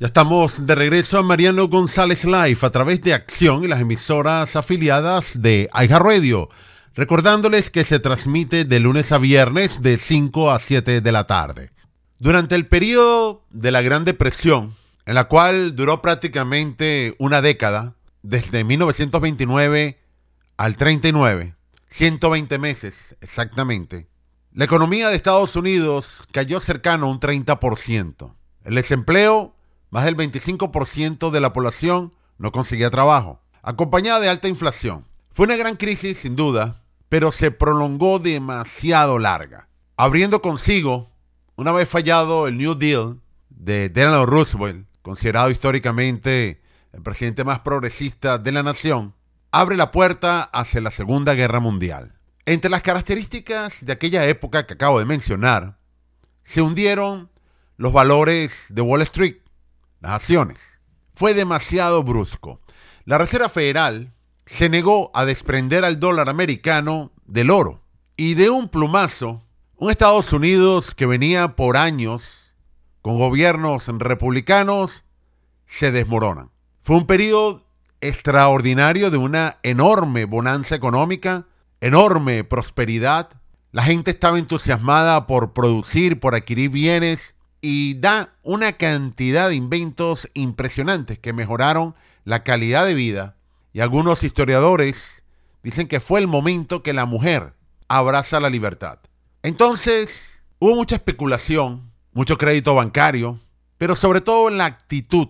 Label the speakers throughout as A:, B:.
A: Ya estamos de regreso a Mariano González Live a través de Acción y las emisoras afiliadas de Aiga Radio. Recordándoles que se transmite de lunes a viernes de 5 a 7 de la tarde. Durante el periodo de la Gran Depresión, en la cual duró prácticamente una década, desde 1929 al 39, 120 meses exactamente, la economía de Estados Unidos cayó cercano a un 30%. El desempleo más del 25% de la población no conseguía trabajo, acompañada de alta inflación. Fue una gran crisis, sin duda, pero se prolongó demasiado larga, abriendo consigo, una vez fallado el New Deal de Delano Roosevelt, considerado históricamente el presidente más progresista de la nación, abre la puerta hacia la Segunda Guerra Mundial. Entre las características de aquella época que acabo de mencionar, se hundieron los valores de Wall Street, las acciones. Fue demasiado brusco. La Reserva Federal se negó a desprender al dólar americano del oro. Y de un plumazo, un Estados Unidos que venía por años con gobiernos republicanos se desmorona. Fue un periodo extraordinario de una enorme bonanza económica, enorme prosperidad. La gente estaba entusiasmada por producir, por adquirir bienes y da una cantidad de inventos impresionantes que mejoraron la calidad de vida. Y algunos historiadores dicen que fue el momento que la mujer abraza la libertad. Entonces, hubo mucha especulación, mucho crédito bancario, pero sobre todo en la actitud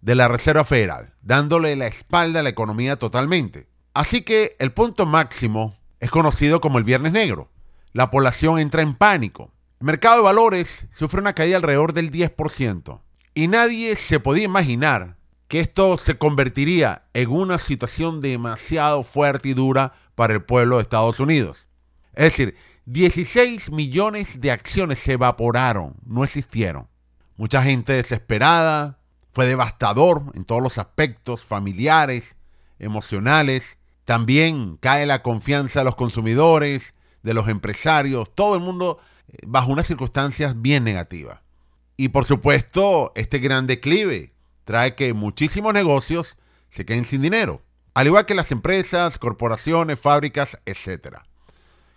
A: de la Reserva Federal, dándole la espalda a la economía totalmente. Así que el punto máximo es conocido como el Viernes Negro. La población entra en pánico. El mercado de valores sufre una caída alrededor del 10%. Y nadie se podía imaginar que esto se convertiría en una situación demasiado fuerte y dura para el pueblo de Estados Unidos. Es decir, 16 millones de acciones se evaporaron, no existieron. Mucha gente desesperada, fue devastador en todos los aspectos familiares, emocionales. También cae la confianza de los consumidores, de los empresarios, todo el mundo bajo unas circunstancias bien negativas. Y por supuesto, este gran declive trae que muchísimos negocios se queden sin dinero, al igual que las empresas, corporaciones, fábricas, etc.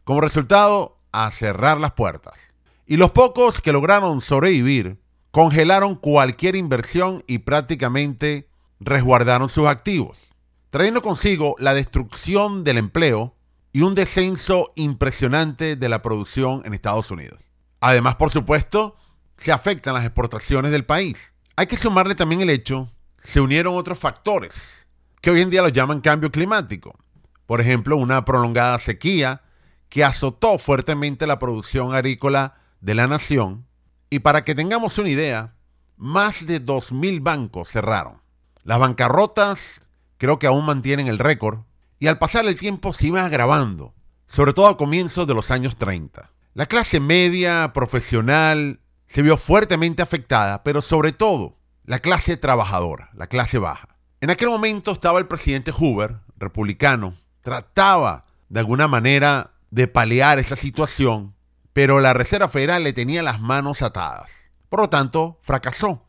A: Como resultado, a cerrar las puertas. Y los pocos que lograron sobrevivir congelaron cualquier inversión y prácticamente resguardaron sus activos, trayendo consigo la destrucción del empleo y un descenso impresionante de la producción en Estados Unidos. Además, por supuesto, se afectan las exportaciones del país. Hay que sumarle también el hecho, se unieron otros factores, que hoy en día los llaman cambio climático. Por ejemplo, una prolongada sequía que azotó fuertemente la producción agrícola de la nación. Y para que tengamos una idea, más de 2.000 bancos cerraron. Las bancarrotas creo que aún mantienen el récord y al pasar el tiempo se iba agravando, sobre todo a comienzos de los años 30. La clase media, profesional, se vio fuertemente afectada, pero sobre todo la clase trabajadora, la clase baja. En aquel momento estaba el presidente Hoover, republicano, trataba de alguna manera de paliar esa situación, pero la Reserva Federal le tenía las manos atadas. Por lo tanto, fracasó.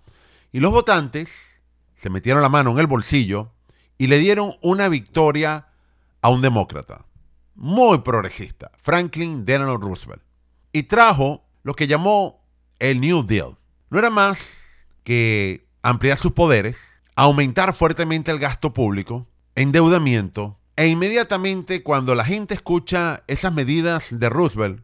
A: Y los votantes se metieron la mano en el bolsillo y le dieron una victoria a un demócrata muy progresista, Franklin Delano Roosevelt, y trajo lo que llamó el New Deal. No era más que ampliar sus poderes, aumentar fuertemente el gasto público, endeudamiento, e inmediatamente cuando la gente escucha esas medidas de Roosevelt,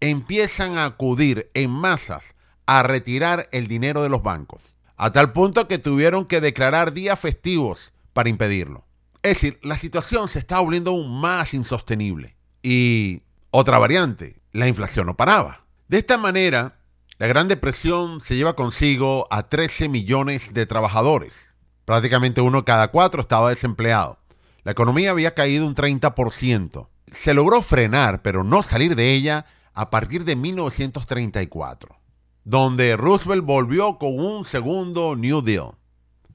A: empiezan a acudir en masas a retirar el dinero de los bancos, a tal punto que tuvieron que declarar días festivos para impedirlo. Es decir, la situación se está volviendo aún más insostenible. Y otra variante, la inflación no paraba. De esta manera, la Gran Depresión se lleva consigo a 13 millones de trabajadores. Prácticamente uno cada cuatro estaba desempleado. La economía había caído un 30%. Se logró frenar, pero no salir de ella a partir de 1934, donde Roosevelt volvió con un segundo New Deal,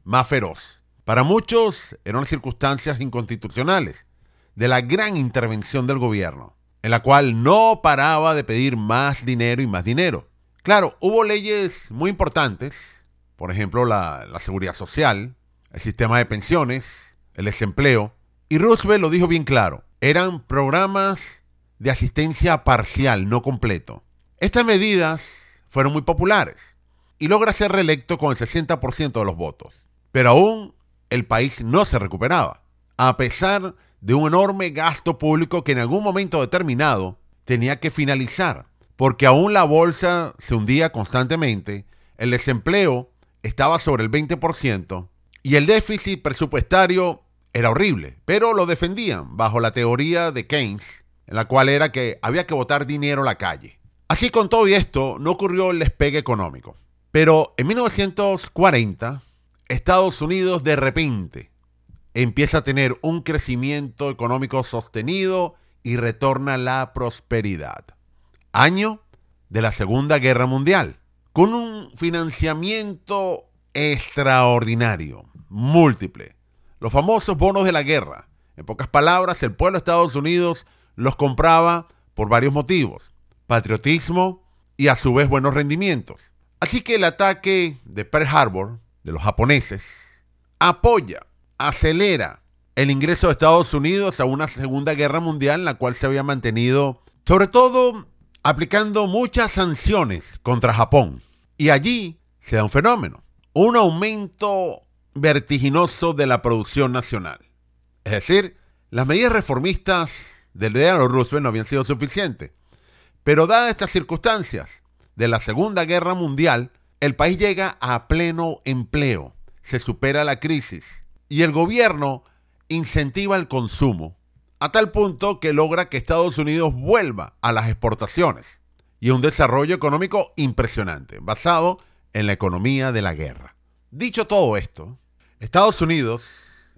A: más feroz para muchos eran circunstancias inconstitucionales de la gran intervención del gobierno, en la cual no paraba de pedir más dinero y más dinero. Claro, hubo leyes muy importantes, por ejemplo la, la seguridad social, el sistema de pensiones, el desempleo. Y Roosevelt lo dijo bien claro, eran programas de asistencia parcial, no completo. Estas medidas fueron muy populares y logra ser reelecto con el 60% de los votos. Pero aún el país no se recuperaba, a pesar de un enorme gasto público que en algún momento determinado tenía que finalizar, porque aún la bolsa se hundía constantemente, el desempleo estaba sobre el 20% y el déficit presupuestario era horrible, pero lo defendían bajo la teoría de Keynes, en la cual era que había que botar dinero a la calle. Así con todo esto no ocurrió el despegue económico. Pero en 1940, Estados Unidos de repente empieza a tener un crecimiento económico sostenido y retorna la prosperidad. Año de la Segunda Guerra Mundial, con un financiamiento extraordinario, múltiple. Los famosos bonos de la guerra. En pocas palabras, el pueblo de Estados Unidos los compraba por varios motivos. Patriotismo y a su vez buenos rendimientos. Así que el ataque de Pearl Harbor, de los japoneses, apoya, acelera el ingreso de Estados Unidos a una Segunda Guerra Mundial la cual se había mantenido, sobre todo, aplicando muchas sanciones contra Japón. Y allí se da un fenómeno, un aumento vertiginoso de la producción nacional. Es decir, las medidas reformistas del los Roosevelt no habían sido suficientes. Pero dadas estas circunstancias, de la Segunda Guerra Mundial, el país llega a pleno empleo, se supera la crisis y el gobierno incentiva el consumo a tal punto que logra que Estados Unidos vuelva a las exportaciones y un desarrollo económico impresionante, basado en la economía de la guerra. Dicho todo esto, Estados Unidos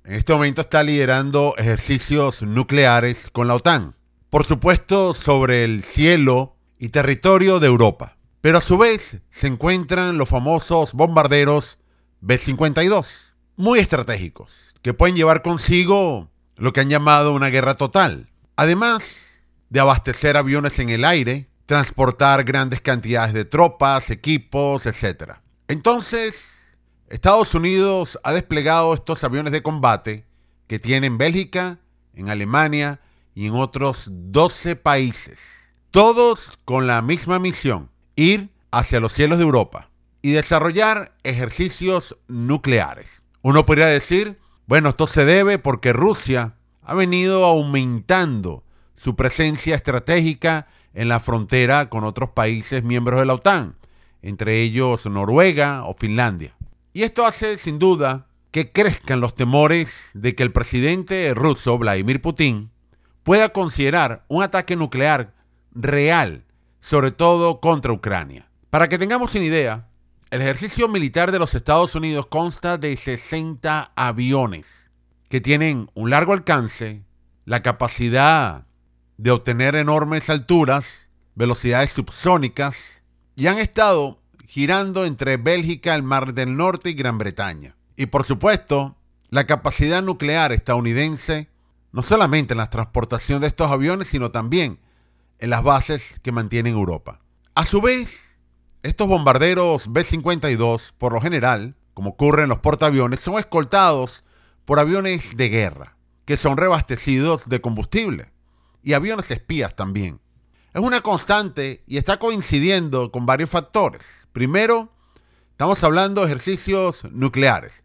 A: en este momento está liderando ejercicios nucleares con la OTAN, por supuesto sobre el cielo y territorio de Europa. Pero a su vez se encuentran los famosos bombarderos B-52, muy estratégicos, que pueden llevar consigo lo que han llamado una guerra total. Además de abastecer aviones en el aire, transportar grandes cantidades de tropas, equipos, etc. Entonces, Estados Unidos ha desplegado estos aviones de combate que tiene en Bélgica, en Alemania y en otros 12 países, todos con la misma misión, ir hacia los cielos de Europa y desarrollar ejercicios nucleares. Uno podría decir, bueno, esto se debe porque Rusia ha venido aumentando su presencia estratégica en la frontera con otros países miembros de la OTAN, entre ellos Noruega o Finlandia. Y esto hace sin duda que crezcan los temores de que el presidente ruso, Vladimir Putin, pueda considerar un ataque nuclear real sobre todo contra Ucrania. Para que tengamos una idea, el ejercicio militar de los Estados Unidos consta de 60 aviones que tienen un largo alcance, la capacidad de obtener enormes alturas, velocidades subsónicas, y han estado girando entre Bélgica, el Mar del Norte y Gran Bretaña. Y por supuesto, la capacidad nuclear estadounidense, no solamente en la transportación de estos aviones, sino también en las bases que mantienen Europa. A su vez, estos bombarderos B-52, por lo general, como ocurre en los portaaviones, son escoltados por aviones de guerra, que son reabastecidos de combustible, y aviones espías también. Es una constante y está coincidiendo con varios factores. Primero, estamos hablando de ejercicios nucleares.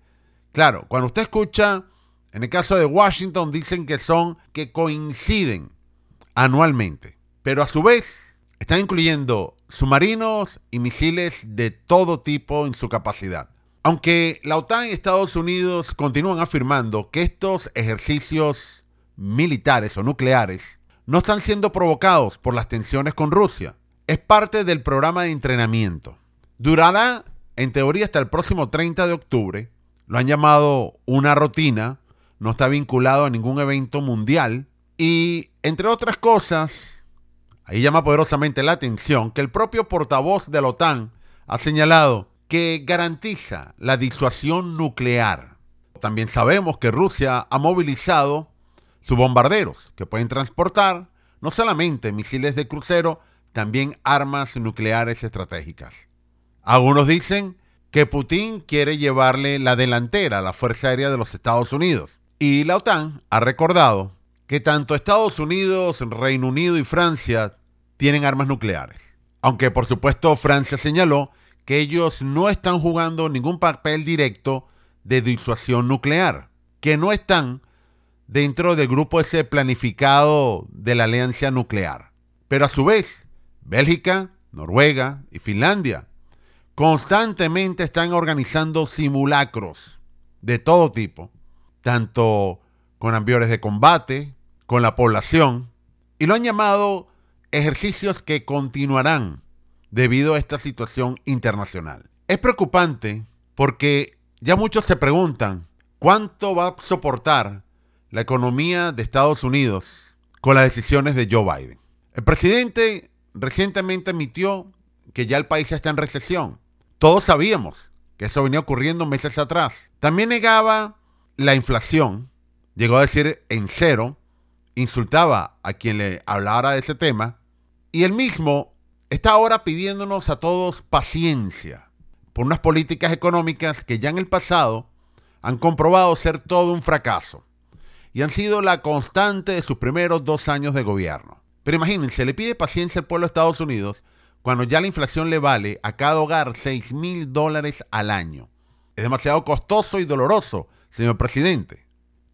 A: Claro, cuando usted escucha, en el caso de Washington, dicen que son que coinciden anualmente pero a su vez están incluyendo submarinos y misiles de todo tipo en su capacidad. Aunque la OTAN y Estados Unidos continúan afirmando que estos ejercicios militares o nucleares no están siendo provocados por las tensiones con Rusia, es parte del programa de entrenamiento. Durará, en teoría, hasta el próximo 30 de octubre. Lo han llamado una rutina, no está vinculado a ningún evento mundial y, entre otras cosas, Ahí llama poderosamente la atención que el propio portavoz de la OTAN ha señalado que garantiza la disuasión nuclear. También sabemos que Rusia ha movilizado sus bombarderos, que pueden transportar no solamente misiles de crucero, también armas nucleares estratégicas. Algunos dicen que Putin quiere llevarle la delantera a la Fuerza Aérea de los Estados Unidos. Y la OTAN ha recordado que tanto Estados Unidos, Reino Unido y Francia tienen armas nucleares. Aunque por supuesto Francia señaló que ellos no están jugando ningún papel directo de disuasión nuclear, que no están dentro del grupo ese planificado de la alianza nuclear. Pero a su vez, Bélgica, Noruega y Finlandia constantemente están organizando simulacros de todo tipo, tanto con aviones de combate, con la población, y lo han llamado ejercicios que continuarán debido a esta situación internacional. Es preocupante porque ya muchos se preguntan cuánto va a soportar la economía de Estados Unidos con las decisiones de Joe Biden. El presidente recientemente admitió que ya el país está en recesión. Todos sabíamos que eso venía ocurriendo meses atrás. También negaba la inflación, llegó a decir en cero, insultaba a quien le hablara de ese tema, y él mismo está ahora pidiéndonos a todos paciencia por unas políticas económicas que ya en el pasado han comprobado ser todo un fracaso y han sido la constante de sus primeros dos años de gobierno. Pero imagínense, le pide paciencia al pueblo de Estados Unidos cuando ya la inflación le vale a cada hogar 6 mil dólares al año. Es demasiado costoso y doloroso, señor presidente.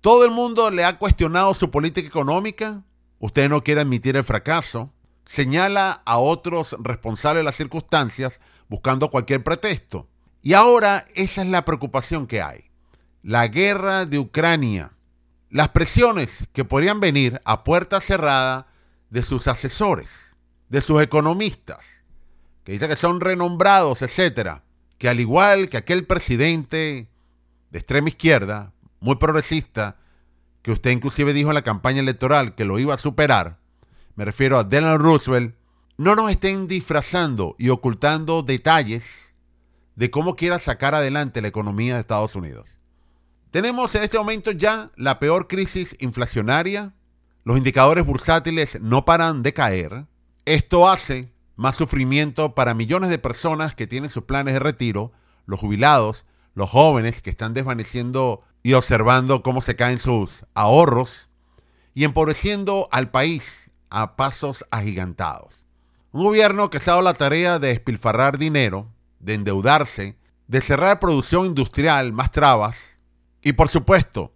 A: Todo el mundo le ha cuestionado su política económica. Usted no quiere admitir el fracaso. Señala a otros responsables de las circunstancias buscando cualquier pretexto. Y ahora esa es la preocupación que hay. La guerra de Ucrania. Las presiones que podrían venir a puerta cerrada de sus asesores, de sus economistas, que dicen que son renombrados, etcétera, que al igual que aquel presidente de extrema izquierda, muy progresista, que usted inclusive dijo en la campaña electoral que lo iba a superar, me refiero a Delano Roosevelt, no nos estén disfrazando y ocultando detalles de cómo quiera sacar adelante la economía de Estados Unidos. Tenemos en este momento ya la peor crisis inflacionaria los indicadores bursátiles no paran de caer. Esto hace más sufrimiento para millones de personas que tienen sus planes de retiro, los jubilados, los jóvenes que están desvaneciendo y observando cómo se caen sus ahorros y empobreciendo al país a pasos agigantados. Un gobierno que se ha dado la tarea de despilfarrar dinero, de endeudarse, de cerrar producción industrial, más trabas, y por supuesto,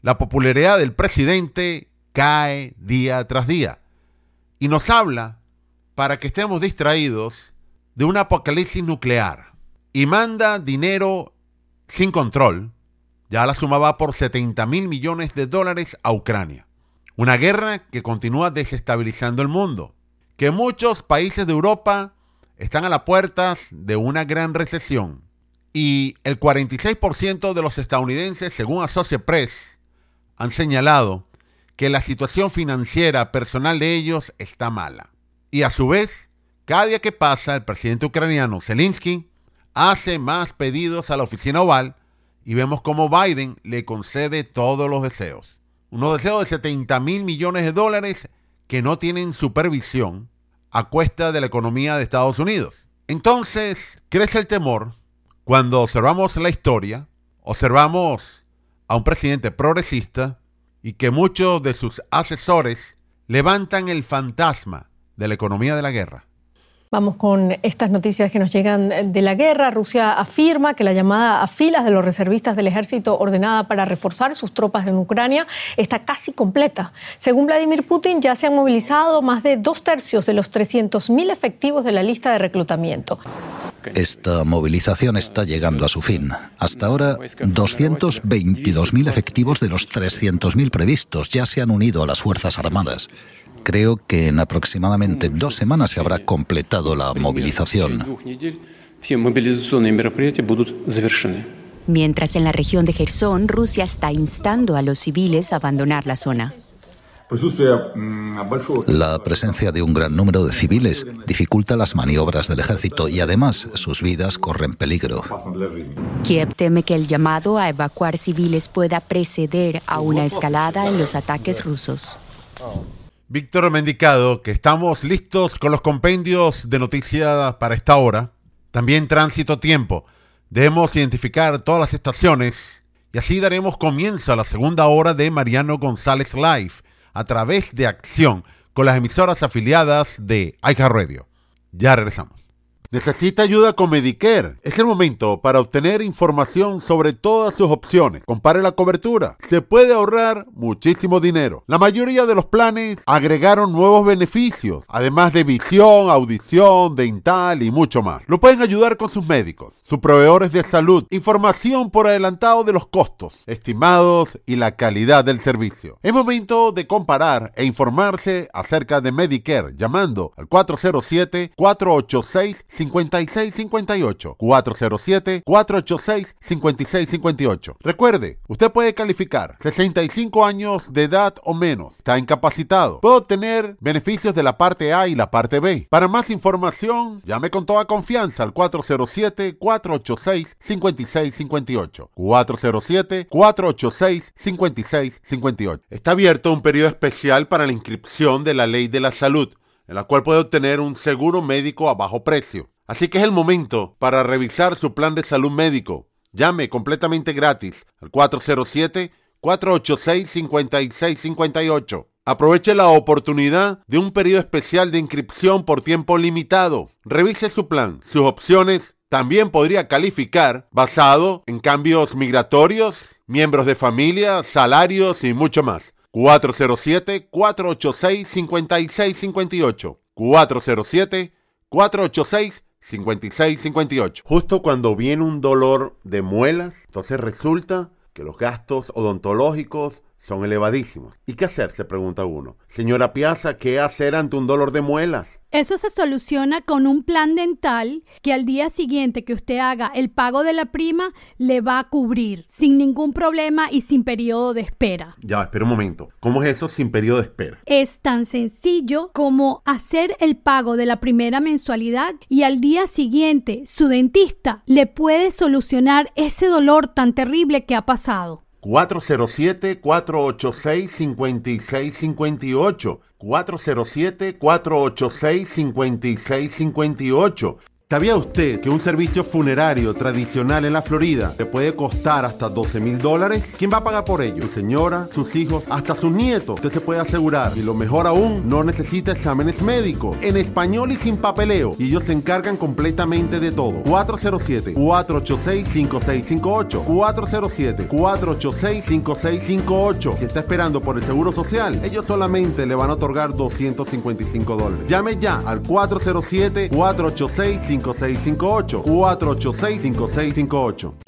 A: la popularidad del presidente cae día tras día. Y nos habla para que estemos distraídos de un apocalipsis nuclear. Y manda dinero sin control, ya la sumaba por 70 mil millones de dólares a Ucrania. Una guerra que continúa desestabilizando el mundo, que muchos países de Europa están a las puertas de una gran recesión. Y el 46% de los estadounidenses, según Associated Press, han señalado que la situación financiera personal de ellos está mala. Y a su vez, cada día que pasa, el presidente ucraniano Zelensky hace más pedidos a la oficina oval y vemos cómo Biden le concede todos los deseos. Unos deseos de 70 mil millones de dólares que no tienen supervisión a cuesta de la economía de Estados Unidos. Entonces, crece el temor cuando observamos la historia, observamos a un presidente progresista y que muchos de sus asesores levantan el fantasma de la economía de la guerra.
B: Vamos con estas noticias que nos llegan de la guerra. Rusia afirma que la llamada a filas de los reservistas del ejército ordenada para reforzar sus tropas en Ucrania está casi completa. Según Vladimir Putin, ya se han movilizado más de dos tercios de los 300.000 efectivos de la lista de reclutamiento.
C: Esta movilización está llegando a su fin. Hasta ahora, 222.000 efectivos de los 300.000 previstos ya se han unido a las Fuerzas Armadas. Creo que en aproximadamente dos semanas se habrá completado la movilización.
D: Mientras en la región de Gerson, Rusia está instando a los civiles a abandonar la zona.
C: La presencia de un gran número de civiles dificulta las maniobras del ejército y además sus vidas corren peligro.
D: Kiev teme que el llamado a evacuar civiles pueda preceder a una escalada en los ataques rusos.
A: Víctor Mendicado, que estamos listos con los compendios de noticias para esta hora. También tránsito tiempo. Debemos identificar todas las estaciones y así daremos comienzo a la segunda hora de Mariano González Live a través de Acción con las emisoras afiliadas de Radio. Ya regresamos. ¿Necesita ayuda con Medicare? Es el momento para obtener información sobre todas sus opciones. Compare la cobertura. Se puede ahorrar muchísimo dinero. La mayoría de los planes agregaron nuevos beneficios, además de visión, audición, dental y mucho más. Lo pueden ayudar con sus médicos, sus proveedores de salud, información por adelantado de los costos, estimados y la calidad del servicio. Es momento de comparar e informarse acerca de Medicare llamando al 407 486 5658 407 486 5658. Recuerde, usted puede calificar 65 años de edad o menos. Está incapacitado. Puede obtener beneficios de la parte A y la parte B. Para más información, llame con toda confianza al 407 486 5658. 407 486 5658. Está abierto un periodo especial para la inscripción de la Ley de la Salud en la cual puede obtener un seguro médico a bajo precio. Así que es el momento para revisar su plan de salud médico. Llame completamente gratis al 407-486-5658. Aproveche la oportunidad de un periodo especial de inscripción por tiempo limitado. Revise su plan, sus opciones. También podría calificar basado en cambios migratorios, miembros de familia, salarios y mucho más. 407-486-5658. 407-486-5658. Justo cuando viene un dolor de muelas, entonces resulta que los gastos odontológicos son elevadísimos. ¿Y qué hacer? Se pregunta uno. Señora Piazza, ¿qué hacer ante un dolor de muelas?
E: Eso se soluciona con un plan dental que al día siguiente que usted haga el pago de la prima le va a cubrir sin ningún problema y sin periodo de espera.
A: Ya, espera un momento. ¿Cómo es eso sin periodo de espera?
E: Es tan sencillo como hacer el pago de la primera mensualidad y al día siguiente su dentista le puede solucionar ese dolor tan terrible que ha pasado.
A: 407-486-5658. 407-486-5658. ¿Sabía usted que un servicio funerario tradicional en la Florida te puede costar hasta 12 mil dólares? ¿Quién va a pagar por ello? Su señora, sus hijos, hasta sus nietos. Usted se puede asegurar. Y lo mejor aún, no necesita exámenes médicos. En español y sin papeleo. Y ellos se encargan completamente de todo. 407-486-5658. 407-486-5658. Si está esperando por el seguro social, ellos solamente le van a otorgar 255 dólares. Llame ya al 407 486 5658 486 5658.
F: 486-5658.